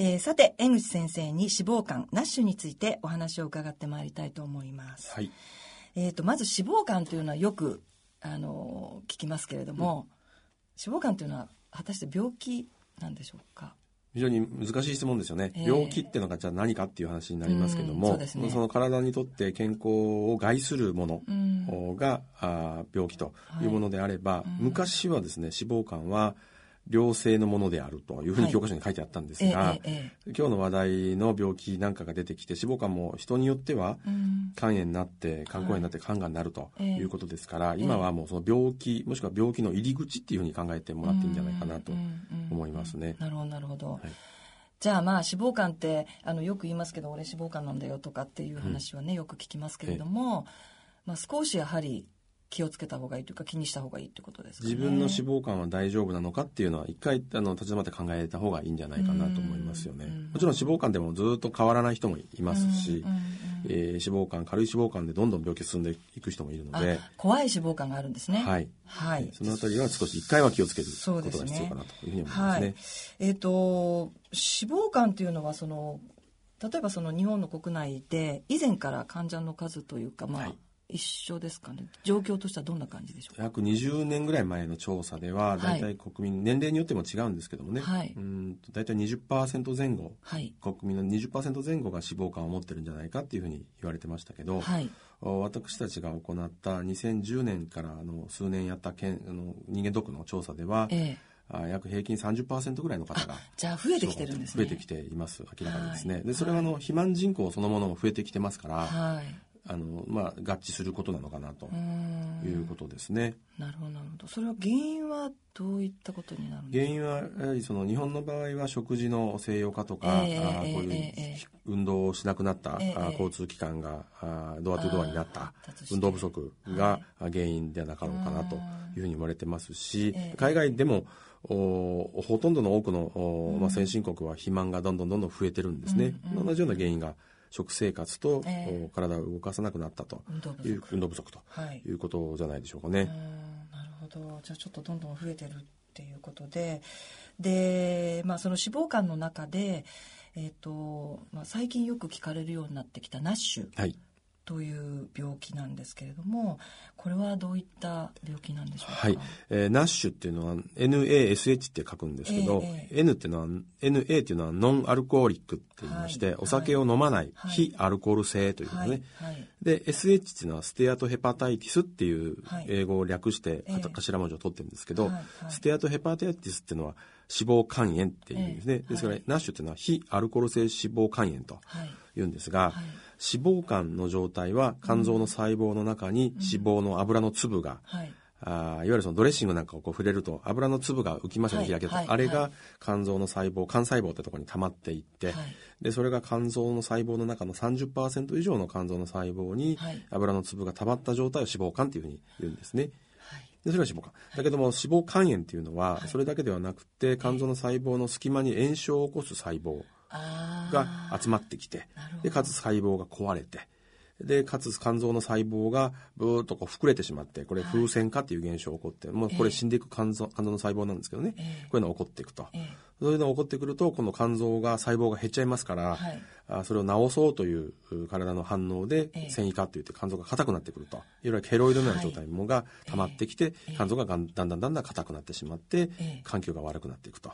えーさて江口先生に脂肪肝ナッシュについてお話を伺ってまいりたいと思います、はい。えー、とまず脂肪肝というのはよく、あのー聞きますけれども、脂肪肝というのは果たして病気なんでしょうか？非常に難しい質問ですよね。ええ病気っていうのがじゃあ何かっていう話になりますけどうんも、そうですね。の体にとって健康を害するものうん。が、あー病気というものであれば、うん。昔はですね、脂肪肝は良性のものであるというふうに教科書に書いてあったんですえが、えええ今日の話題の病気なんかが出てきて、脂肪肝も人によってはうん。肝炎になって肝硬変になって肝がんになるとええ。いうことですから、今はもうその病気もしくは病気の入り口っていうふうに考えてもらっていいんじゃないかなとうんうんうん思いますね。なるほどなるほど、はい。じゃあまあ脂肪肝ってあのよく言いますけど俺脂肪肝なんだよとかっていう話はね、よく聞きますけれども、まあ、少しやはり気をつけた方がいいというか気にした方がいいってことですかね。自分の脂肪肝は大丈夫なのかっていうのは一回あの立ち止まって考えた方がいいんじゃないかなと思いますよね。うんもちろん脂肪肝でもずっと変わらない人もいますし、えー脂肪肝軽い脂肪肝でどんどん病気進んでいく人もいるのであ怖い脂肪肝があるんですね。はい、はい。そのあたりは少し一回は気をつけることが必要かなというふうに思いますはね。い。えっ、と脂肪肝というのはその例えばその日本の国内で以前から患者の数というかまあ、はい一緒ですかね。状況としてはどんな感じでしょうか？約20年ぐらい前の調査では、はい。大体国民、年齢によっても違うんですけどもね、はい。うんと大体20%前後、はい。国民の20%前後が脂肪肝を持ってるんじゃないかっていうふうに言われてましたけど、はい。私たちが行った2010年からの数年やったけんあの人間ドックの調査では、ええ。あ約平均30%ぐらいの方がじゃあ増えてきてるんですね。増えてきています明らかにですね、はい。でそれはあの肥満人口そのものも増えてきてますから、はいあのまあ、合致することなのかなということですね。なるほどなるほど。それは原因はどういったことになるんですか？原因はやはりその日本の場合は食事の西洋化とか、ええあーこういう、運動をしなくなった、えー交通機関があードアトゥドアになった運動不足が原因ではなかろうかなというふうに言われてますし、ええ。海外でもおほとんどの多くの、おまあ、先進国は肥満がどんどんどんどん増えてるんですね、うんうん。同じような原因が食生活と、ええ。お体を動かさなくなったと。運動不いう足運動不足と。はい。いうことじゃないでしょうかね。うーんなるほど。じゃあちょっとどんどん増えてるっていうことで。で、まあ、その脂肪肝の中で、えーとまあ、最近よく聞かれるようになってきたナッシュ。はいという病気なんですけれどもこれはどういった病気なんでしょうか？はい、えーナッシュっていうのは NASH って書くんですけど、え N っていうのは NA っていうのはノンアルコーリックって言いまして、はい。お酒を飲まない、はい。非アルコール性ということね、はい。はい。で SH っていうのはステアトヘパタイティスっていうはい。英語を略してええ頭文字を取ってるんですけど、ステアトヘパタイティスっていうのは脂肪肝炎っていうんですね、ええ。ですから、はい。ナッシュっていうのは非アルコール性脂肪肝炎とはい。言うんですが、はい。脂肪肝の状態は肝臓の細胞の中に脂肪の油の粒が、はい。あーいわゆるそのドレッシングなんかをこう触れると油の粒が浮きますよね、はい。日焼けと、はい。あれがはい。肝臓の細胞肝細胞ってところに溜まっていって、はい。でそれが肝臓の細胞の中の30%以上の肝臓の細胞にはい。油の粒が溜まった状態を脂肪肝っていうふうに言うんですね。それが脂肪肝。だけども脂肪肝炎っていうのははいそれだけではなくて肝臓の細胞の隙間に炎症を起こす細胞が集まってきてでかつ細胞が壊れてでかつ肝臓の細胞がブーッとこう膨れてしまってこれ風船化っていう現象が起こって、もうこれ死んでいく肝臓肝臓の細胞なんですけどね、ええ。こういうのが起こっていくと。えそういうのが起こってくると今度肝臓が細胞が減っちゃいますから、はい。あそれを治そうというう体の反応でええ。繊維化っていって肝臓が硬くなってくると。いわゆるケロイドのような状態のものが溜まってきて、ええ肝臓ががんだんだんだんだん硬くなってしまって、ええ。環境が悪くなっていくと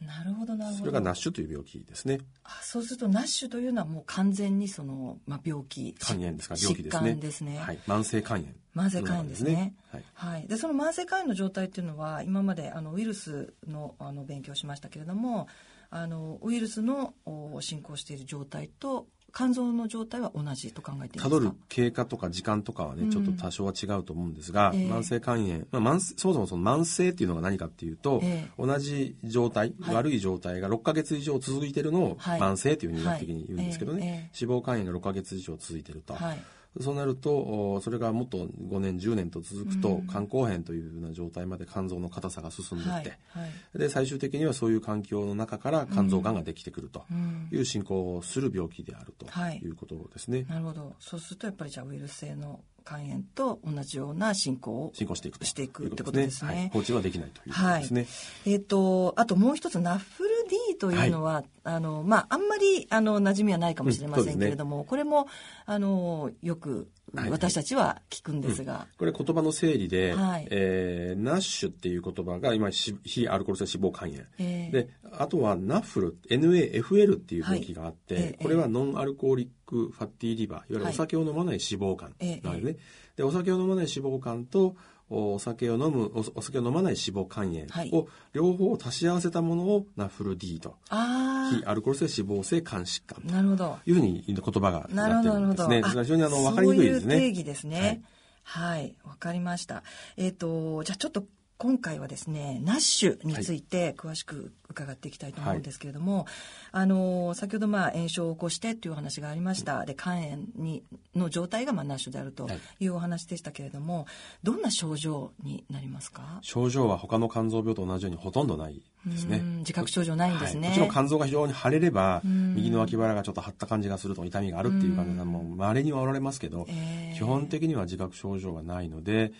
なるほどなるほど。それがナッシュという病気ですね。あそうするとナッシュというのはもう完全にその、まあ、病気。肝炎ですか？病気ですね。疾患ですね、はい、慢性肝炎。慢性肝炎ですね。はいはい、でその慢性肝炎の状態っていうのは今まであのウイルスのあの勉強しましたけれどもあのウイルスのお進行している状態と肝臓の状態は同じと考えていいですか？たどる経過とか時間とかはね、うん。ちょっと多少は違うと思うんですが、ええ。慢性肝炎、まあ、慢性そもそもその慢性っていうのが何かっていうと、ええ。同じ状態、はい。悪い状態が6ヶ月以上続いてるのをはい。慢性というふうに医学的に言うんですけどね、はい。え脂肪肝炎が6ヶ月以上続いてると、はいそうなるとおそれがもっと5年10年と続くと、うん。肝硬変というような状態まで肝臓の硬さが進んでいって、はいはい。で最終的にはそういう環境の中から肝臓がんができてくると。うん。いう進行をする病気であるとはい。いうことですね。なるほど。そうするとやっぱりじゃあウイルス性の肝炎と同じような進行を進行していくと。していくってことですね。はい、放置はできないということはいですね。えっ、とあともう一つナッフル D というのは、あの、まあ、あんまり、あの、馴染みはないかもしれませんけれども、これも、あの、よく、はい私たちは聞くんですが、これ言葉の整理で、はい。えーナッシュっていう言葉が今し非アルコール性脂肪肝炎、えー。であとはナッフル NAFL っていう病気があって、はい。ええこれはノンアルコーリックファッティリバーいわゆるはい。お酒を飲まない脂肪肝ええなんですね、でお酒を飲まない脂肪肝とおお酒を飲むおお酒を飲まない脂肪肝はい炎を両方足し合わせたものをナッフル D とあ非アルコール性脂肪性肝疾患あ、なるほど。というふうに言葉がなってほど、なるほど。るんですね。非常にあの分かりにくいですね。そういう定義ですね。はい、わ、かりました。えっ、と、じゃあちょっと今回はですね、ナッシュについて詳しく伺っていきたいと思うんですけれども、あの、先ほどまあ炎症を起こしてというお話がありました。で、肝炎に、の状態がまあナッシュであるとはいいうお話でしたけれども、どんな症状になりますか？症状は他の肝臓病と同じようにほとんどないですねうん。自覚症状ないんですね。はいもちろん肝臓が非常に腫れれば、ん右の脇腹がちょっと張った感じがすると痛みがあるっていう患者さんも稀にはおられますけど、えー基本的には自覚症状がないので、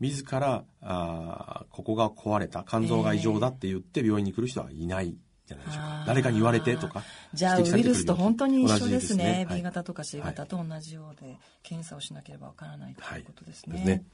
自ら、あーここが壊れた、肝臓が異常だって言って病院に来る人はいないじゃないでしょうか。誰かに言われてとか。じゃあウイルスと本当に一緒ですね。同じ B 型とか C 型はいと同じようで、検査をしなければわからないということですね。はいですね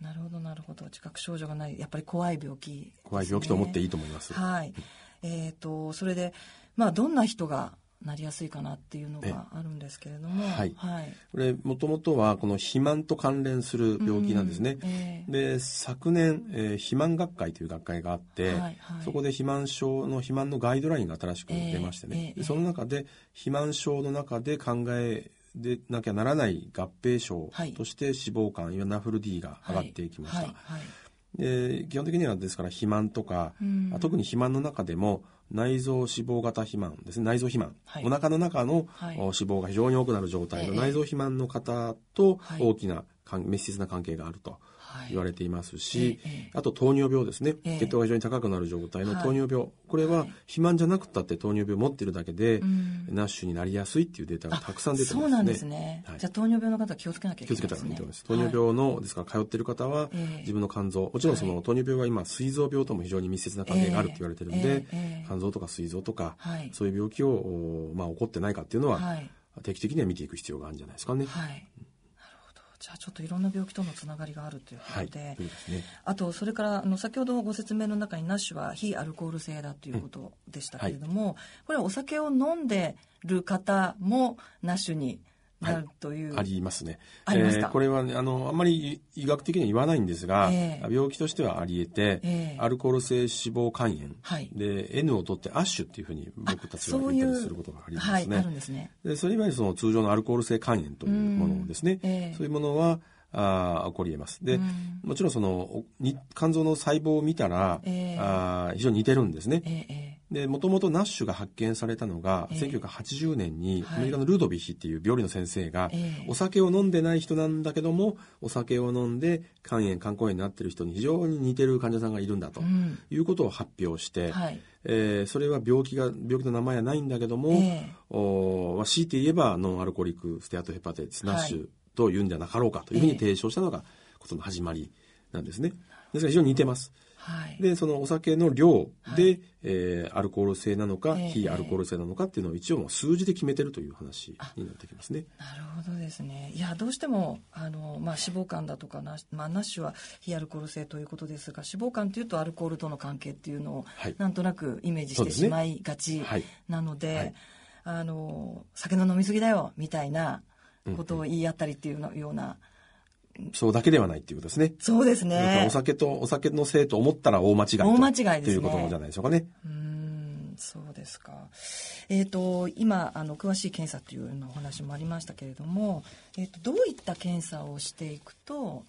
なるほど、なるほど。自覚症状がない。やっぱり怖い病気ですね、怖い病気と思っていいと思います。はい。えっ、と、それで、まあ、どんな人がなりやすいかなっていうのがあるんですけれども、はい。はい。これ、もともとはこの肥満と関連する病気なんですね。うん。ええ。で昨年、えー肥満学会という学会があって、はいはい。そこで肥満症の肥満のガイドラインが新しく出ましてね、ええ。ええでその中で肥満症の中で考えでなきゃならない合併症はい。として脂肪肝、いわゆるナフル D が上がっていきました。はい。はい。で基本的にはですから肥満とか、うん。あ特に肥満の中でも内臓脂肪型肥満ですね。内臓肥満、はい。お腹の中の、脂肪が非常に多くなる状態のええ。内臓肥満の方とはい。大きな関密接な関係があるとはい。言われていますし、ええええ。あと糖尿病ですね、ええ。血糖が非常に高くなる状態のはい。糖尿病、これははい。肥満じゃなくったって糖尿病を持ってるだけで、うん。ナッシュになりやすいっていうデータがたくさん出てますね。そうなんですね。はい。じゃあ糖尿病の方は気をつけなきゃい気をけないですね。つけたらいいと思います。糖尿病の、ですから通ってる方は、ええ。自分の肝臓、もちろんその、はい。糖尿病は今、膵臓病とも非常に密接な関係があるって言われてるんで、え肝臓とか膵臓とか、はい。そういう病気を、おまあ、起こってないかっていうのは、はい。定期的には見ていく必要があるんじゃないですかね。はい。じゃあちょっといろんな病気とのつながりがあるというこはい。とで、そうですね。あとそれからあの先ほどご説明の中にナッシュは非アルコール性だということでしたけれども、これはお酒を飲んでる方もナッシュになるという、ありますね。ありますか？これはね、あの、あんまり医学的には言わないんですが、ええ病気としてはあり得て、ええアルコール性脂肪肝炎、はいで、N を取ってアッシュっていうふうに僕たちは言ったりすることがありますはい、ね。あるんですね。でそれいわゆるその通常のアルコール性肝炎というものですね。うんええそういうものは、あー起こり得ます。で、うんもちろんその、おに肝臓の細胞を見たら、ええあー非常に似てるんですね。えええで、もともとナッシュが発見されたのが、ええ。1980年にはい。アメリカのルードビヒっていう病理の先生が、ええ。お酒を飲んでない人なんだけども、お酒を飲んで肝炎、肝硬変になってる人に非常に似てる患者さんがいるんだとうん。いうことを発表して、はい。えーそれは病気が、病気の名前はないんだけども、強いて言えば non-alcoholic steatohepatitis、NASH と言うんじゃなかろうかというふうに提唱したのがことの始まりなんですね。ですから非常に似てます。はい。で、そのお酒の量で、はい。えーアルコール性なのか、ええ非アルコール性なのかっていうのを一応もう数字で決めてるという話になってきますね。なるほどですね。いや、どうしても、あの、まあ、脂肪肝だとかな、まあ、 NASH は非アルコール性ということですが、脂肪肝というとアルコールとの関係っていうのを、はい。なんとなくイメージしてしまいがちはい。なので、はい。あの、酒の飲み過ぎだよ、みたいなことを言い合ったりっていうのような、そうだけではないっていうことですね。そうですねお。酒と、お酒のせいと思ったら大間違いと。大間違いですねということじゃないでしょうかね。うーんそうですか。えっ、と今あの詳しい検査というのお話もありましたけれども、えっ、とどういった検査をしていくと、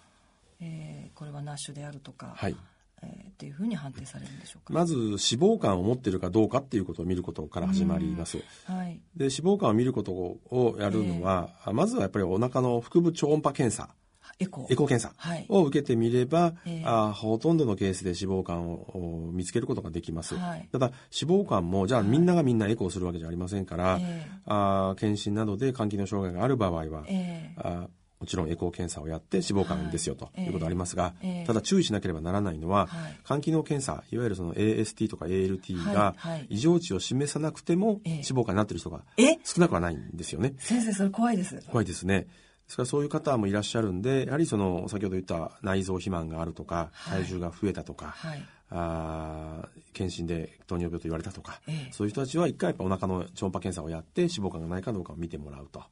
えーこれはナッシュであるとか、はい。えーっていうふうに判定されるんでしょうか？まず脂肪肝を持っているかどうかっていうことを見ることから始まります。はい。で、脂肪肝を見ることをやるのは、まずはやっぱりお腹の腹部超音波検査、エコー。エコー検査。はい。を受けてみれば、ええ。あほとんどのケースで脂肪肝をお見つけることができます。はい。ただ、脂肪肝も、じゃあみんながみんなエコーするわけじゃありませんから、ええ。あ検診などで肝機能障害がある場合は、ええ。あもちろんエコー検査をやって脂肪肝ですよとい。うことありますが、ええ。ただ注意しなければならないのは、はい。肝機能検査いわゆるその AST とか ALT がはいはい。異常値を示さなくてもええ。脂肪肝になってる人がえ少なくはないんですよね。先生それ怖いです。怖いですね。ですからそういう方もいらっしゃるんで、やはりその先ほど言った内臓肥満があるとか、はい。体重が増えたとか、はい。あー検診で糖尿病と言われたとか、ええ。そういう人たちは一回やっぱお腹の超音波検査をやって脂肪肝がないかどうかを見てもらうと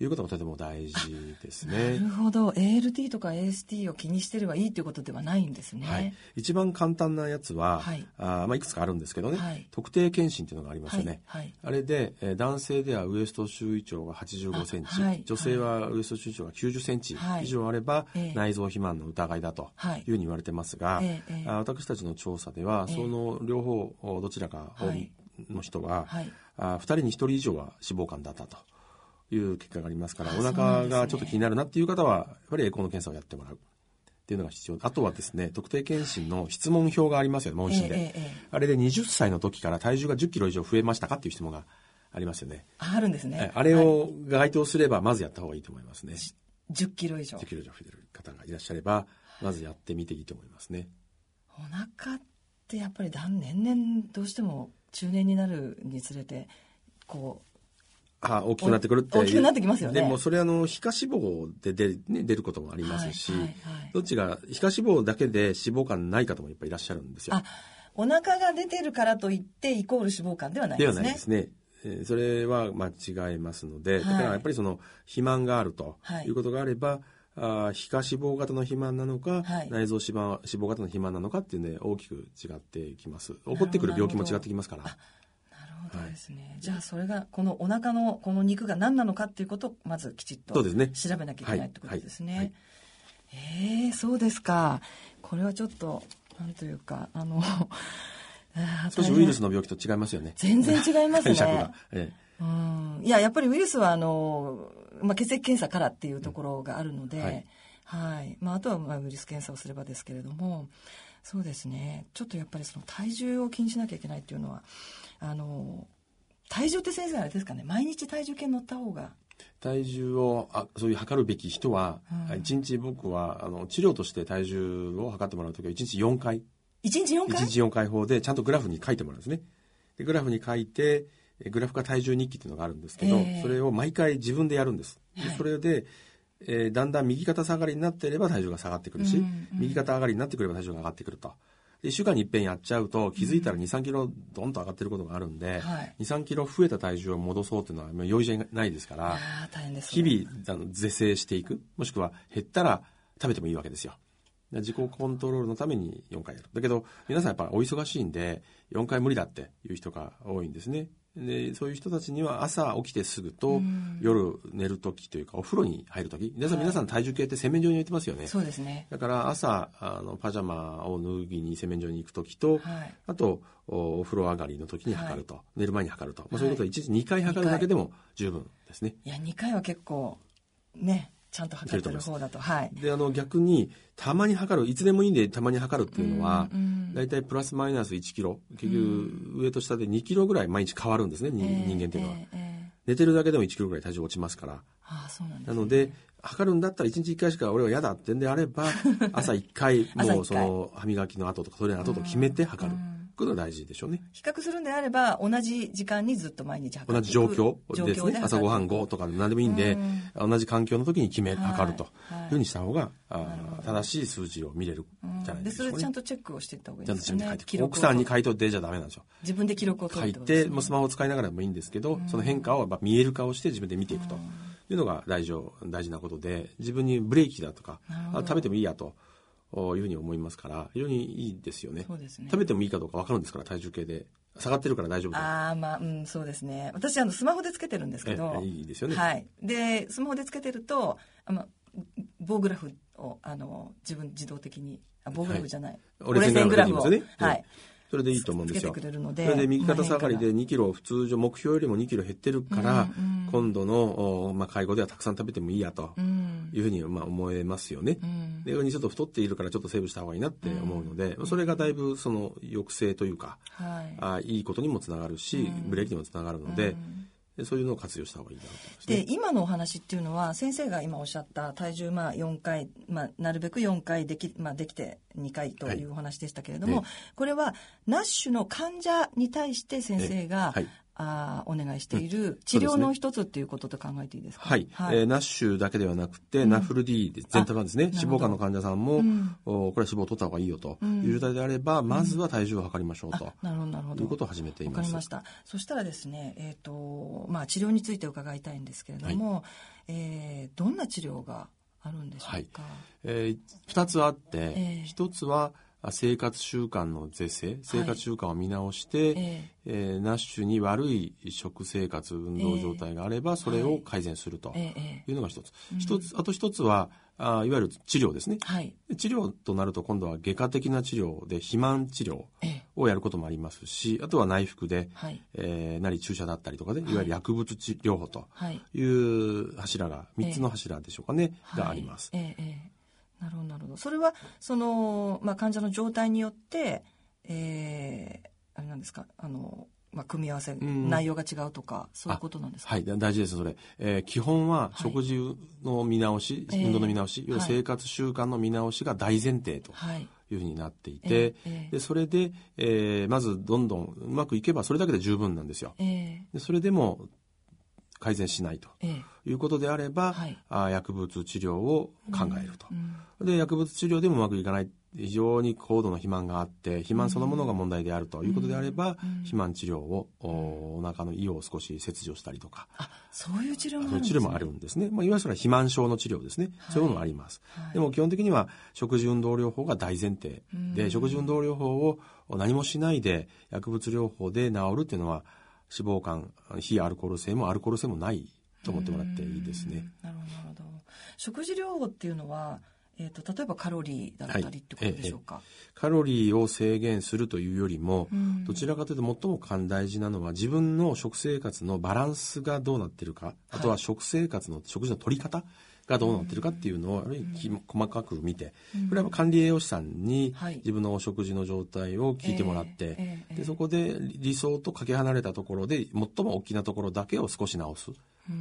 いうことがとても大事ですなねる。ほど。ALT とか AST を気にしてればいいということではないんですね、はい、一番簡単なやつは、はい。あーまあ、いくつかあるんですけどね、はい。特定検診っていうのがありますよね、はい。はい。あれで、えー男性ではウエスト周囲長が85センチ、あはい。女性はウエスト周囲長が90センチはい。以上あれば、ええ。内臓肥満の疑いだとはい。いうふうに言われてますが、ええええ。あ私たちの調査では、ええ。その両方どちらかはい。の人は、はい。あ2人に1人以上は脂肪肝だったという結果がありますからあお腹がちょっと気になるなっていう方はやっぱりエコーの検査をやってもらうっていうのが必要。あとはですね特定検診の質問票がありますよね問診で、ええええあれで20歳の時から体重が1 0キロ以上増えましたかっていう質問がありますよね。ああるんですね。えあれはい。を該当すればまずやった方がいいと思いますね。10キロ以上。1 0キロ以上増えてる方がいらっしゃればまずやってみていいと思いますね。お腹ってやっぱりだん年々どうしても中年になるにつれてこあ大きくなってくるっていう。大きくなってきますよね。でもそれあの皮下脂肪で出る,、ね、出ることもありますし、はいはいはい。どっちが皮下脂肪だけで脂肪肝ない方もいっぱいいらっしゃるんですよ。うあお腹が出てるからといってイコール脂肪肝ではないではですねないですね。えーそれは間違いますので、はい。だからやっぱりその肥満があるとはい。いうことがあれば、あー皮下脂肪型の肥満なのか、はい。内臓脂肪脂肪型の肥満なのかっていうので大きく違ってきます。起こってくる病気も違ってきますから。ほどですね、じゃあそれがこのお腹のこの肉が何なのかっていうことをまずきちっと調べなきゃいけないってことですね、はい。はい。ええそうですか。これはちょっとなんというかあの 少しウイルスの病気と違いますよね。全然違いますね。解釈が。えうん。いややっぱりウイルスはあの、まあ、血液検査からっていうところがあるので、うんはい。はい。まあ、あとはまあウイルス検査をすればですけれどもそうですね。ちょっとやっぱりその体重を気にしなきゃいけないっていうのはあの体重って先生あれですかね。毎日体重計乗った方が。ー体重をあそういう測るべき人は、うん。一日僕はあの治療として体重を測ってもらうときは1日4回。1日4回？1日4回法でちゃんとグラフに書いてもらうんですね。でグラフに書いて、えグラフ化体重日記っていうのがあるんですけど、ええ。それを毎回自分でやるんです。それで、えーだんだん右肩下がりになっていれば体重が下がってくるし、うんうん。右肩上がりになってくれば体重が上がってくると。で1週間に一遍やっちゃうと気づいたら2、3キロドンと上がってることがあるんで、はい。2、3キロ増えた体重を戻そうっていうのはもう容易じゃないですから、ああ大変です日々あの是正していくもしくは減ったら食べてもいいわけですよ。で自己コントロールのために4回やる。だけど皆さんやっぱお忙しいんで4回無理だっていう人が多いんですねでそういう人たちには朝起きてすぐとうん。夜寝る時というかお風呂に入る時。皆さん皆さん体重計って洗面所に置いてますよね。そうですね。だから朝あのパジャマを脱ぎに洗面所に行く時と、はい。あとおお風呂上がりの時に測ると、寝る前に測ると、まあ、そういうことはいは1日2回測るだけでも十分ですね、いや2回は結構ねちゃんと測ってる方だと。はい。であの逆にたまに測るいつでもいいんでたまに測るっていうのは大体プラスマイナス1キロ。結局上と下で2キロぐらい毎日変わるんですね、人間っていうのは、寝てるだけでも1キロぐらい体重落ちますから。ああそうなんですね。なので測るんだったら1日1回しか俺は嫌だってんであれば 朝1回朝もうその歯磨きの後とかトイレの後と決めて測る。うんことが大事でしょうね。比較するんであれば同じ時間にずっと毎日測同じ状況ですね。朝ごはん後とか何でもいいんで同じ環境の時に決めはい測ると。はい。い。うふうにした方があ正しい数字を見れるうんじゃないででしょうかねそれちゃんとチェックをしていった方がいいちゃんとですよね自分で書いて記録を奥さんに書いといてじゃダメなんですよ。自分で記録を取書いてもうスマホを使いながらでもいいんですけどその変化を見える化をして自分で見ていくと。いうのが大事大事なことで自分にブレーキだとか食べてもいいやというふうに思いますから非常にいいですよね。そうですね。食べてもいいかどうか分かるんですから体重計で下がってるから大丈夫だああまあうんそうですね。私あのスマホでつけてるんですけどええいいですよね。はい。でスマホでつけてるとあまあ棒グラフをあの自分自動的にあ棒グラフじゃない、折れ線グラフが出てきますよね。はい、それでいいと思うんですよ。それで右肩下がりでまあ変2キロ普通上目標よりも2キロ減ってるから、うん。うん今度の、おまあ、介護ではたくさん食べてもいいやというふうに、まあ、思えますよね。うん。で逆にちょっと太っているからちょっとセーブした方がいいなって思うので、それがだいぶその抑制というか、はい。あいいことにもつながるし、ブレーキにもつながるので、でそういうのを活用した方がいいだろうと思いますでね。今のお話っていうのは先生が今おっしゃった体重まあ4回、まあ、なるべく4回でき,、まあ、できて2回というお話でしたけれども、ええ。これはナッシュの患者に対して先生が、はいあーお願いしている治療の一つっていうことと考えていいですか？はい、えーナッシュだけではなくて、ナフル D で全体版ですね脂肪肝の患者さんも、うん。おこれは脂肪を取った方がいいよとうん。いう状態であれば、まずは体重を測りましょうと、あなるほど。なるほどいうことを始めていわます。かりました。そしたらですね、えーとまあ、治療について伺いたいんですけれども、えーどんな治療があるんでしょうか、えー、2つあって、ええ1つはあ生活習慣の是正？生活習慣を見直して、ええ。ーナッシュに悪い食生活運動状態があれば、それを改善するとえええいうのが一つ、一つあと一つはあいわゆる治療ですね。はい。治療となると今度は外科的な治療で肥満治療ええ。をやることもありますしあとは内服で、はい。えーなり注射だったりとかでい。わゆる薬物治療法とはい。いう柱が3つの柱でしょうかね、はい。があります。ええええなるほどなるほど。それはその、まあ、患者の状態によって、えーあれなんですかあの、まあ、組み合わせ、ん。内容が違うとかそういうことなんですか？はい、だ大事です、それ。えー基本ははい。食事の見直し、ええ運動の見直し、要ははい。生活習慣の見直しが大前提とはいいうふうになっていえて、ええでそれで、えーまずどんどんうまくいけばそれだけで十分なんですよ。えでそれでも改善しないとええ。えいうことであれば、はい。あー薬物治療を考えると。うんで薬物治療でもうまくいかない。非常に高度の肥満があって肥満そのものが問題であるということであれば、うん。肥満治療をおお腹の胃を少し切除したりとか、あそういう治療もあるんです、ね、いう治療もあるんですね。まあ、いわゆる肥満症の治療ですね。そういうものもあります。はい。でも基本的には食事運動療法が大前提で、うん。食事運動療法を何もしないで薬物療法で治るっていうのは脂肪肝、非アルコール性もアルコール性もないと思ってもらっていいですね。うんなるほど食事療法っていうのは、えー、と例えばカロリーだったりってことでしょうか、カロリーを制限するというよりも、うん。どちらかというと最も大事なのは自分の食生活のバランスがどうなってるか、あとは食生活の食事の取り方がどうなってるかっていうのを、細かく見て、これは管理栄養士さんにはい自分のお食事の状態を聞いてもらって、でそこで理想とかけ離れたところで最も大きなところだけを少し直す。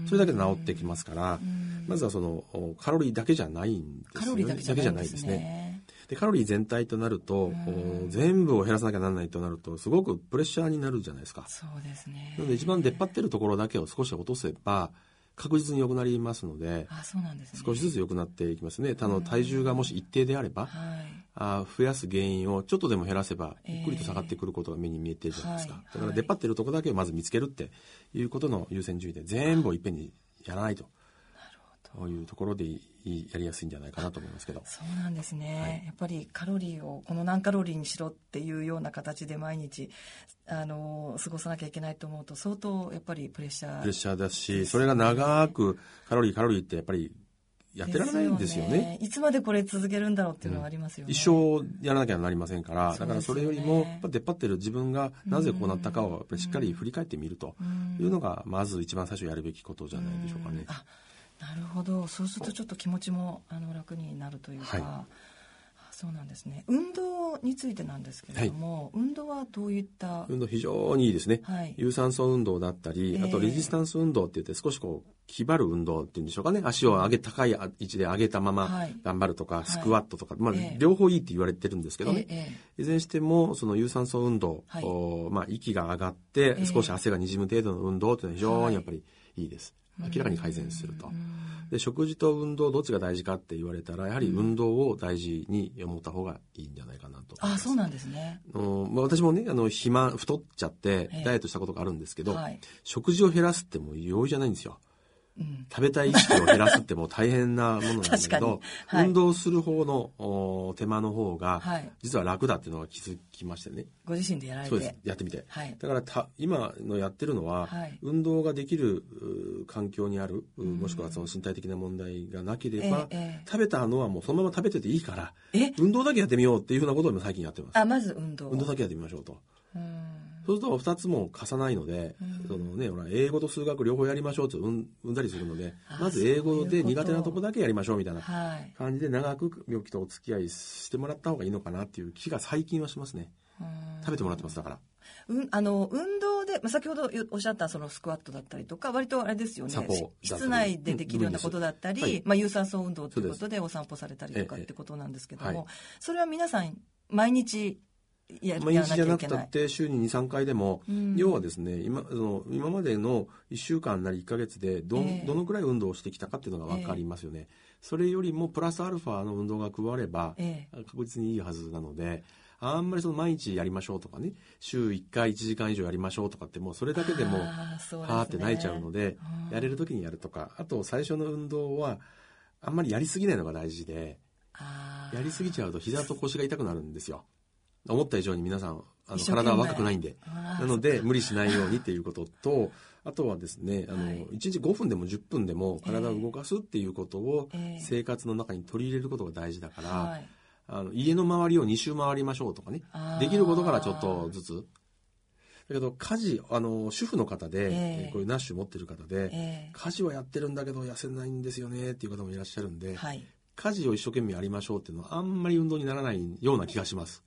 それだけで治ってきますから、まずはそのおカロリーだけじゃないんですよね。カロリーだけじゃないんですね。ねでカロリー全体となると、お全部を減らさなきゃならないとなるとすごくプレッシャーになるじゃないですか。そうですねなので一番出っ張ってるところだけを少し落とせば確実に良くなりますのであそうなんですね。少しずつ良くなっていきますね。あの体重がもし一定であれば、はい。あ増やす原因をちょっとでも減らせばえーゆっくりと下がってくることが目に見えてるじゃないですか、はい。だから出っ張ってるところだけをまず見つけるっていうことの優先順位で全部をいっぺんにやらないと。というところでいいやりやすいんじゃないかなと思いますけど。そうなんですね、はい。やっぱりカロリーをこの何カロリーにしろっていうような形で毎日あの過ごさなきゃいけないと思うと相当やっぱりプレッシャープレッシャーだしそれが長くカロリーカロリーってやっぱりやってられないんですよね。いつまでこれ続けるんだろうっていうのはありますよね、一生やらなきゃなりませんから、ねだからそれよりも出っ張ってる自分がなぜこうなったかをしっかり振り返ってみるというのがまず一番最初やるべきことじゃないでしょうかね。ん。あなるほど。そうするとちょっと気持ちもあの楽になるというか、はい。あそうなんですね。運動についてなんですけれども、運動はどういった、運動非常にいいですね。はい。有酸素運動だったり、ええ。あとレジスタンス運動って言って少しこう、気張る運動っていうんでしょうかね。足を上げ、高い位置で上げたままはい。頑張るとか、い。スクワットとか、まあええ。両方いいって言われてるんですけどね。いずれにしても、その有酸素運動、まあ息が上がってええ。少し汗がにじむ程度の運動というのは非常はいにやっぱりいいです。明らかに改善すると。う。ん。で食事と運動どっちが大事かって言われたらやはり運動を大事に思った方がいいんじゃないかなと。思いますあそうなんですね。あのまあ、私もねあの肥満太っちゃってええ。ダイエットしたことがあるんですけど、はい。食事を減らすってもう容易じゃないんですよ。うん食べたい意識を減らすってもう大変なものなんだけど、はい。運動する方のお手間の方がはい。実は楽だっていうのが気づきましてね、ご自身でやられて。そうです。やってみて、はい。だからた今のやってるのは、はい。運動ができるう環境にあるうもしくはその身体的な問題がなければ、ええええ。食べたのはもうそのまま食べてていいからえ？運動だけやってみようっていうふうなことを今最近やってます。あまず運動。運動だけやってみましょうと。うんそうすると2つも貸さないので、そのね、ほら英語と数学両方やりましょうってうんうんだりするのであまず英語で苦手なとこだけやりましょうみたいなはい。感じで長く病気とお付き合いしてもらった方がいいのかなっていう気が最近はしますね。食べてもらってますだから。うん、あの運動で、まあ、先ほどおっしゃったそのスクワットだったりとか割とあれですよね。室内でできるようなことだったり、うんはいまあ、有酸素運動ということでお散歩されたりとかええってことなんですけども、はいそれは皆さん毎日や毎日じゃなくた。って週に23回でも、うん。要はですね今その今までの1週間なり1ヶ月でど,、ええ。どのくらい運動をしてきたかっていうのが分かりますよね、それよりもプラスアルファの運動が加われば、え確実にいいはずなのであんまりその毎日やりましょうとかね週1回1時間以上やりましょうとかってもうそれだけでもあーそうですね。はーって泣いちゃうのでうん。やれる時にやるとかあと最初の運動はあんまりやりすぎないのが大事であー。やりすぎちゃうと膝と腰が痛くなるんですよ思った以上に皆さんあの体は若くないんで。なので無理しないようにっていうこととあとはですねあの、はい。1日5分でも10分でも体を動かすっていうことをええ生活の中に取り入れることが大事だから、はい。あの家の周りを2周回りましょうとかねできることからちょっとずつ。だけど家事あの主婦の方で、えええーこういうナッシュ持ってる方で、え家事はやってるんだけど痩せないんですよねっていう方もいらっしゃるんで、えはい。家事を一生懸命やりましょうっていうのはあんまり運動にならないような気がします。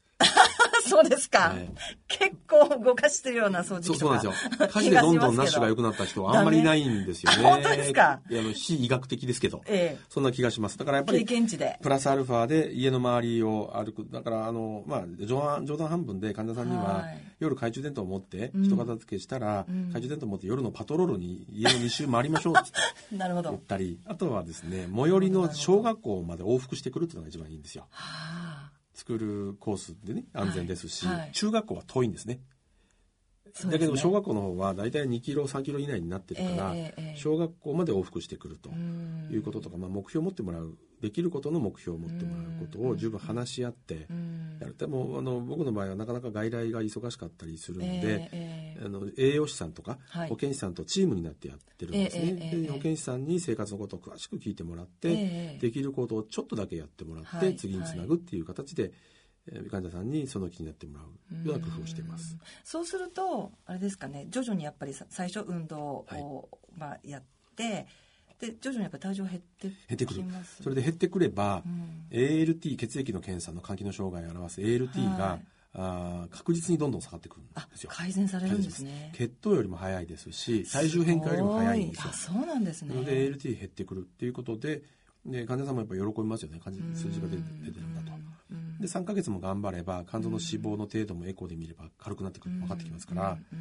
そうですか、はい結構動かしてるような掃除機そうそうなんですよ。家事でどんどんナッシュが良くなった人はあんまりいないんですよね。本当ですかいやあの非医学的ですけど、えそんな気がします。だからやっぱりプラスアルファで家の周りを歩く。だから、あの、まあ、冗談、冗談半分で患者さんには、はい。夜懐中電灯を持って、うん。人片付けしたら、うん。懐中電灯を持って夜のパトロールに家の2周回りましょうって なるほど。言ったり、あとはですね、最寄りの小学校まで往復してくるっていうのが一番いいんですよ。はあスクールコースでね、安全ですし、はいはい中学校は遠いんですね。だけど小学校の方は大体2キロ3キロ以内になってるから、小学校まで往復してくるとうん。いうこととか、まあ、目標を持ってもらうできることの目標を持ってもらうことを十分話し合ってうん。やる。でもあの僕の場合はなかなか外来が忙しかったりするので、あの栄養士さんとかはい。保健師さんとチームになってやってるんですね、で保健師さんに生活のことを詳しく聞いてもらって、ええできることをちょっとだけやってもらって、はい次につなぐっていう形で、えー患者さんにその気になってもらうような工夫をしています。うん。そうするとあれですかね。徐々にやっぱりさ最初運動を、まあ、やってで徐々にやっぱり体重減って減ってくる。それで減ってくれば、うん。ALT 血液の検査の肝機能障害を表す ALT が、はい。あー確実にどんどん下がってくるんあですよ。改善されるんですね。血糖よりも早いですし体重変化よりも早いんですよ。そうなんですね。なので ALT 減ってくるっていうことでで患者さんもやっぱり喜びますよね。数字が出てるんだと。うんで3ヶ月も頑張れば肝臓の脂肪の程度もエコーで見れば軽くなってくる分かってきますから、う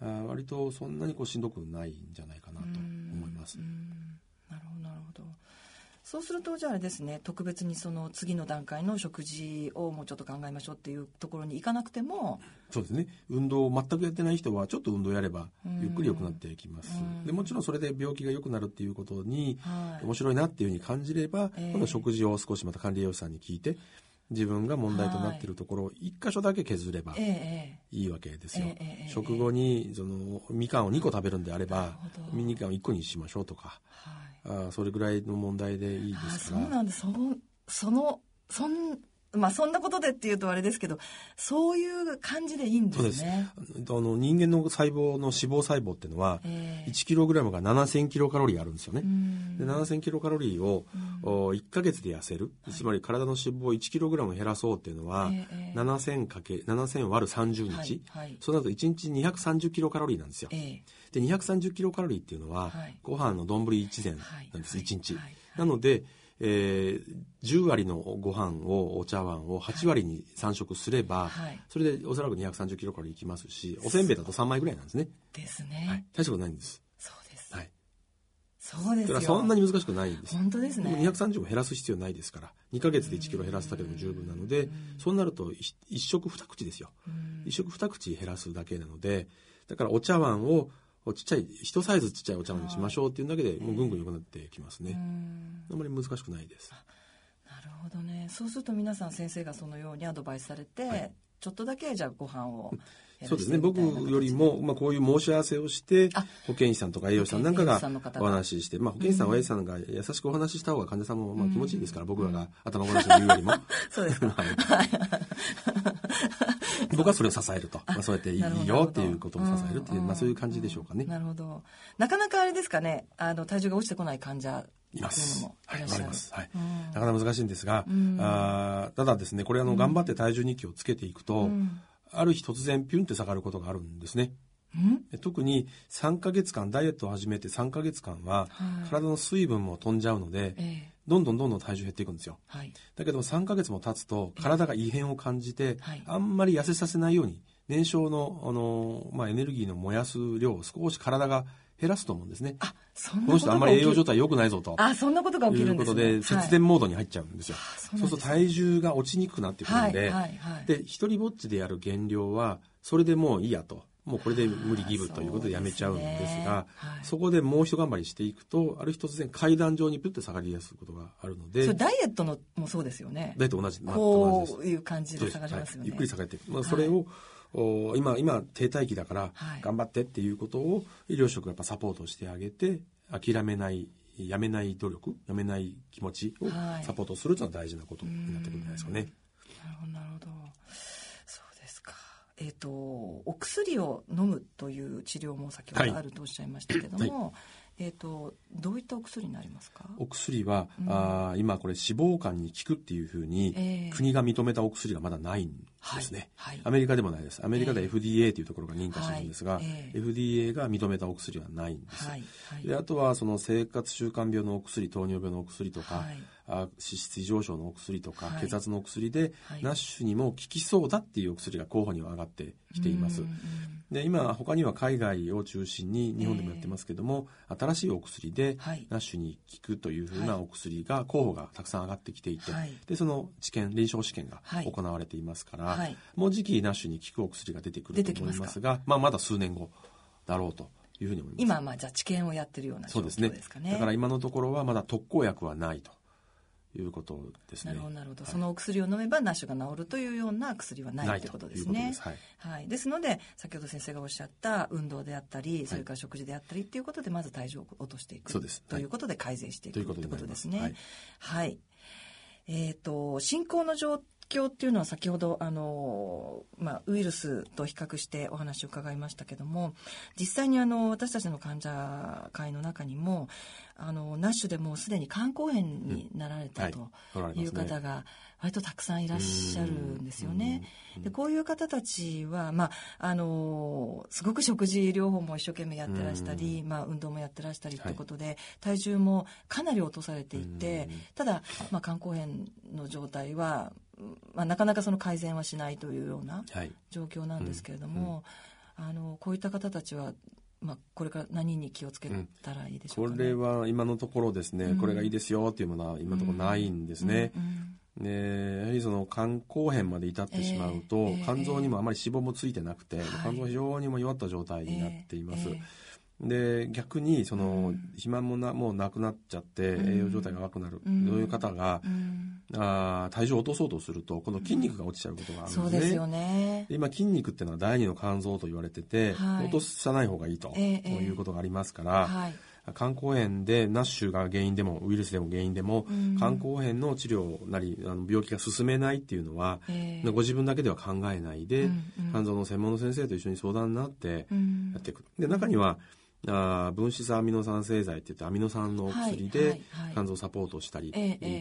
あー割とそんなにこうしんどくないんじゃないかなと思います。なるほどなるほど。そうするとじゃああれですね特別にその次の段階の食事をもうちょっと考えましょうっていうところに行かなくてもそうですね。運動を全くやってない人はちょっと運動やればうん。ゆっくり良くなってきます。うん。でもちろんそれで病気が良くなるっていうことにはい。面白いなっていうふうに感じれば、ええ。今度食事を少しまた管理栄養士さんに聞いて自分が問題となっているところを一箇所だけ削ればいいわけですよ、食後にそのみかんを2個食べるんであればみかんを1個にしましょうとかはい。あーそれぐらいの問題でいいであすから。そうなんだ。そのそのそんまあそんなことでっていうとあれですけどそういう感じでいいんですね。あの人間の細胞の脂肪細胞っていうのはええ。1キログラムが7000キロカロリーあるんですよね。う。ん。で7000キロカロリーを、お1ヶ月で痩せる、つまり体の脂肪を1キログラム減らそうっていうのは、ええ7000かけ7000割る30日、はいはい。そうなると1日230キロカロリーなんですよ。ええ。で230キロカロリーっていうのは、はい。ご飯の丼1膳はいなんです、はい1日、はいはい。なので、えー10割のご飯をお茶碗を8割に3食すれば、はい。それでおそらく230キロカロリーいきますしおせんべいだと3枚ぐらいなんですね、ですね、はい、大したことないんです、そうですよ。そんなに難しくないんです。よ本当ですね。でも230も減らす必要ないですから。2ヶ月で1キロ減らすだけでも十分なのでそうなると一一食二口ですよ。うん。一食二口減らすだけなのでだからお茶碗をちっちゃい一サイズちっちゃいお茶碗にしましょうっていうだけでもうぐんぐん良くなってきますね。うん。あんまり難しくないです。なるほどね。そうすると皆さん先生がそのようにアドバイスされて、はい。ちょっとだけじゃあご飯を減そうですね。僕よりも、まあ、こういう申し合わせをしてあ保健師さんとか栄養士さんなんかがお話しして、まあ、保健師さんは栄養士さんが優しくお話しした方が患者さんもまあうん。気持ちいいですから、僕らが頭ごなしに言うよりも。そうですか。はい。僕はそれを支えると、まあ、そうやっていいよっていうことを支えるっていう、んまあ、そういう感じでしょうかね。なるほど。なかなかあれですかね。あの体重が落ちてこない患者います。はい、わかります。はい。うん。なかなか難しいんですが、うん。あーただですね、これあの、頑張って体重日記をつけていくと、うんある日突然ピュンって下がることがあるんですね。特に3ヶ月間ダイエットを始めて3ヶ月間ははい。体の水分も飛んじゃうのでええ。どんどんどんどん体重減っていくんですよ。はい。だけど3ヶ月も経つと体が異変を感じてはい。あんまり痩せさせないように燃焼のあの、まあ、エネルギーの燃やす量を少し体が減らすと思うんですね。あそんなこの人あんまり栄養状態良くないぞと。あそんなことが起きいるですね。うんことで節電モードに入っちゃうんですよ、そうすると体重が落ちにくくなってくるんで、はいはいはい。で一人ぼっちでやる減量はそれでもういいやともうこれで無理ギブということでやめちゃうんですがそね。はい。そこでもう一頑張りしていくとある日突然階段上にプッて下がりやすいことがあるのでダイエットのもそうですよね。ダイエット同じ全く同じです。こういう感じで下がりますよね、はいゆっくり下がっていく、まあ、それを、お今今停滞期だからはい。頑張ってっていうことを医療職がやっぱサポートしてあげて諦めないやめない努力やめない気持ちをはい。サポートするというのは大事なことになってくるんじゃないですかね。なるほどなるほどえっ、とお薬を飲むという治療も先ほはいどあるとおっしゃいましたけども、えっ、とどういったお薬になりますか？お薬は、うん。あー今これ脂肪肝に効くっていうふうに、ええ。国が認めたお薬がまだないんですね、はいはい。アメリカでもないです。アメリカではええ。FDA というところが認可してるんですが、はいええ。FDA が認めたお薬はないんです、はいはい。であとはその生活習慣病のお薬糖尿病のお薬とか、脂質異常症のお薬とか、はい。血圧のお薬で、はい。ナッシュにも効きそうだっていうお薬が候補には上がってきています。で今他には海外を中心に日本でもやってますけども、新しいお薬ではい。ナッシュに効くというふうはない。お薬が候補がたくさん上がってきていて、はい。でその治験臨床試験がはい。行われていますから、はい。もうじきナッシュに効くお薬が出てくると思いますがまあ、まだ数年後だろうというふうに思います。今はまあじゃあ治験をやってるような状そうですね。況ですかね。だから今のところはまだ特効薬はないということですね。なるほどなるほど、はい。そのお薬を飲めばナッシュが治るというような薬はないと。いうことです。ねはい。はい、ですので先ほど先生がおっしゃった運動であったりそれから食事であったりっていうことでまず体重を落としていく。そうです。ということで改善していくということです。ねはい。はい、えっ、と進行の状況っていうのは先ほどあの、まあ、ウイルスと比較してお話を伺いましたけども実際にあの私たちの患者会の中にもあのナッシュでもうすでに肝硬変になられたはい。という方が割とたくさんいらっしゃるんですよね。でこういう方たちは、まあ、あのすごく食事療法も一生懸命やってらしたり、まあ、運動もやってらしたりということで、体重もかなり落とされていてうん。ただ、まあ、肝硬変の状態は、まあ、なかなかその改善はしないというようなはい。状況なんですけれども、あのこういった方たちは、まあ、これから何に気をつけたらいいでしょうか、ね。これは今のところですね、うん。これがいいですよっていうものは今のところないんですね。うん。うん。でやはりその肝硬変まで至ってしまうと、ええ。肝臓にもあまり脂肪もついてなくて、はい。肝臓が非常にもう弱った状態になっています。えで逆にその、うん。肥満もなもうなくなっちゃってうん。栄養状態が悪くなる、うん。そういう方がえ、うん。あー体重を落とそうとすると今度筋肉が落ちちゃうことがあるんですね。そうですよね。で今筋肉っていうのは第二の肝臓と言われてて、はい。落とさない方がいいと、ええええ。いうことがありますから、はい。肝硬変でナッシュが原因でもウイルスでも原因でも、うん。肝硬変の治療なりあの病気が進めないっていうのは、ええ。ご自分だけでは考えないで、うんうん。肝臓の専門の先生と一緒に相談になってうん。やっていく。で中にはあー分子酸アミノ酸製剤って言ってアミノ酸のお薬で肝臓をサポートしたり、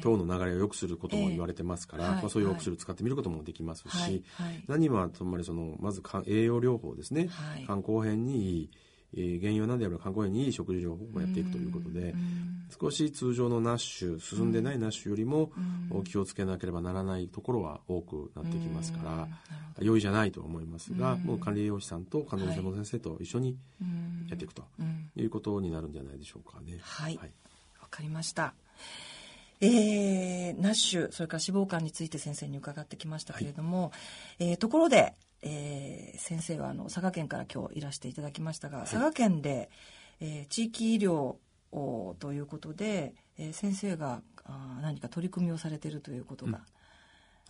糖の流れを良くすることも言われてますから、まあ、そういうお薬を使ってみることもできますし、何はつまりそのまず肝栄養療法ですね、はい。肝硬変にいい、えー原因は何であれば肝硬変にいい食事療法をやっていくということで、うん。少し通常のナッシュ進んでないナッシュよりもうん。気をつけなければならないところは多くなってきますから、うん。なるほ容易じゃないと思いますが、うん。もう管理栄養士さんと肝臓の専門先生と一緒にうん。やっていくとうん。いうことになるんじゃないでしょうかね。はい。わかりました。えー、ナッシュそれから脂肪肝について先生に伺ってきましたけれども、えーところで、えー先生はあの佐賀県から今日いらしていただきましたが、佐賀県で、えー地域医療をということで、えー先生があー何か取り組みをされているということが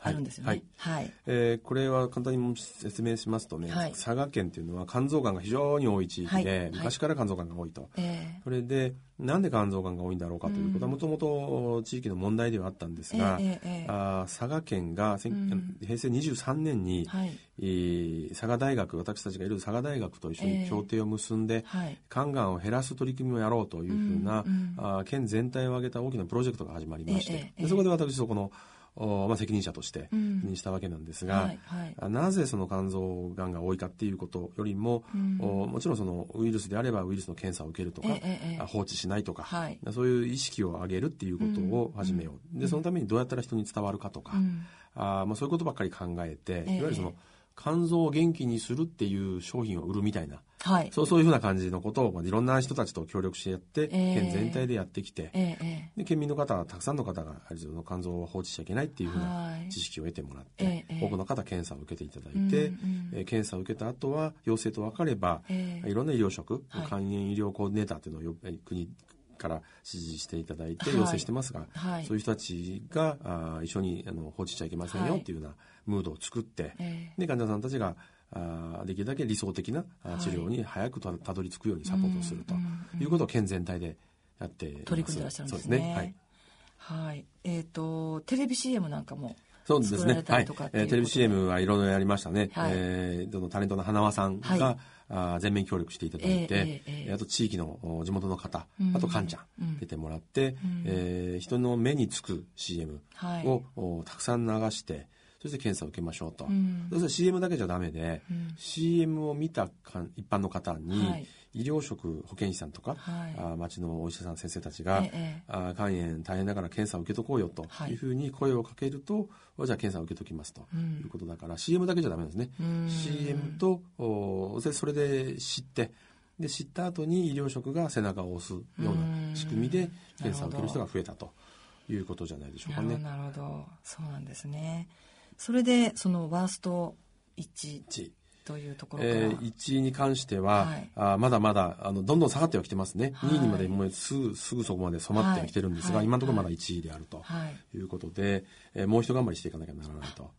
あるんですよね。はい。はい。えーこれは簡単に説明しますとね、はい。佐賀県というのは肝臓がんが非常に多い地域で、はい。はい。昔から肝臓がんが多いと。えそれでなんで肝臓がんが多いんだろうかということはうんもともと地域の問題ではあったんですーが、えーあー佐賀県が、うん。平成23年に、はい。えー佐賀大学私たちがいる佐賀大学と一緒ええ。に協定を結んで、はい。肝がんを減らす取り組みをやろうというふうな、うんうんあー県全体を挙げた大きなプロジェクトが始まりまして、でそこで私そこのおまあ、責任者としてうん。にしたわけなんですが、はいはい。あなぜその肝臓がんが多いかっていうことよりも、うん。おもちろんそのウイルスであればウイルスの検査を受けるとか、放置しないとか、はい。そういう意識を上げるっていうことを始めよう、でそのためにどうやったら人に伝わるかとか、うん。あまあ、そういうことばっかり考えて、ええ。いわゆるその肝臓を元気にするっていう商品を売るみたいなはい。そうそういうふうな感じのことを、まあ、いろんな人たちと協力してやって、ええ。県全体でやってきて、えええで県民の方はたくさんの方がやはりその肝臓を放置しちゃいけないっていうふうはない。知識を得てもらって、ええ多くの方検査を受けていただいて、えー検査を受けた後は陽性と分かれば、ええ。いろんな医療職、はい。肝炎医療コーディネーターっていうのを国から指示していただいてはい。要請してますが、はい。そういう人たちがあー一緒にあの放置しちゃいけませんよはいっていうようなムードを作って、ええ。で患者さんたちがあーできるだけ理想的な治療に早くたたどり着くようにサポートをするとうんうんうんいうことを県全体でやって取り組んでらっしゃるんですね。そうですね。はい。はい。えっ、とテレビ CM なんかもそうですね。はい。えーテレビ CM はいろいろやりましたね。はい。えータレントの花輪さんが、はい。あー全面協力していただいて、ええええええあと地域のお地元の方、うんあとカンちゃうん。ん出てもらって、えー人の目につく CM はい。たくさん流して、そして検査を受けましょうと。うん。そして CM だけじゃダメで、うん。CM を見たか一般の方に、はい。医療職保健師さんとか、はい。あー町のお医者さん先生たちが、ええあー肝炎大変だから検査を受けとこうよとはい。いうふうに声をかけると、じゃあ検査を受けときますとうん。いうことだから、CM だけじゃダメなんですね。うん。CM とおでそれで知ってで知った後に医療職が背中を押すような仕組みで検査を受ける人が増えたということじゃないでしょうかね。なるほど。そうなんですねそれでそのワースト1 1というところから、えー、1位に関しては、はい。あーまだまだあのどんどん下がってはきてますね、はい。2位にまでもうすぐすぐそこまで染まってはきてるんですが、はい。今のところまだ1位であるとはい。いうことで、えーもう一頑張りしていかなきゃならないと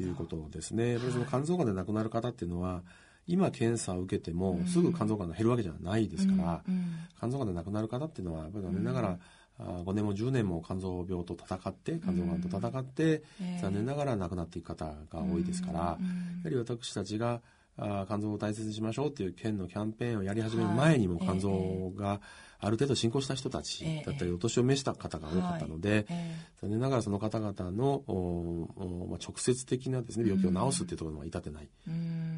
い。うことですね。やっぱりその肝臓がんで亡くなる方っていうのは今検査を受けてもすぐ肝臓がんが減るわけじゃないですから、うんうん肝臓がんで亡くなる方っていうのはやっぱり残念ながら、5年も10年も肝臓病と戦って肝臓がんと戦って、ええ。残念ながら亡くなっていく方が多いですから、やうんはり私たちがあー肝臓を大切にしましょうっていう県のキャンペーンをやり始める前にもはい肝臓がある程度進行した人たちだったり、ええお年を召した方が多かったので、え残念ながらその方々のまあ、直接的なですね病気を治すっていうところには至ってない、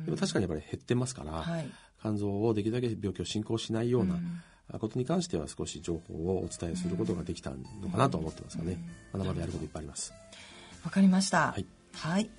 でも確かにやっぱり減ってますから、はい。肝臓をできるだけ病気を進行しないようなうんことに関しては少し情報をお伝えすることができたのかなと思ってますがね、まだまだやることいっぱいあります。わかりました。はい、はい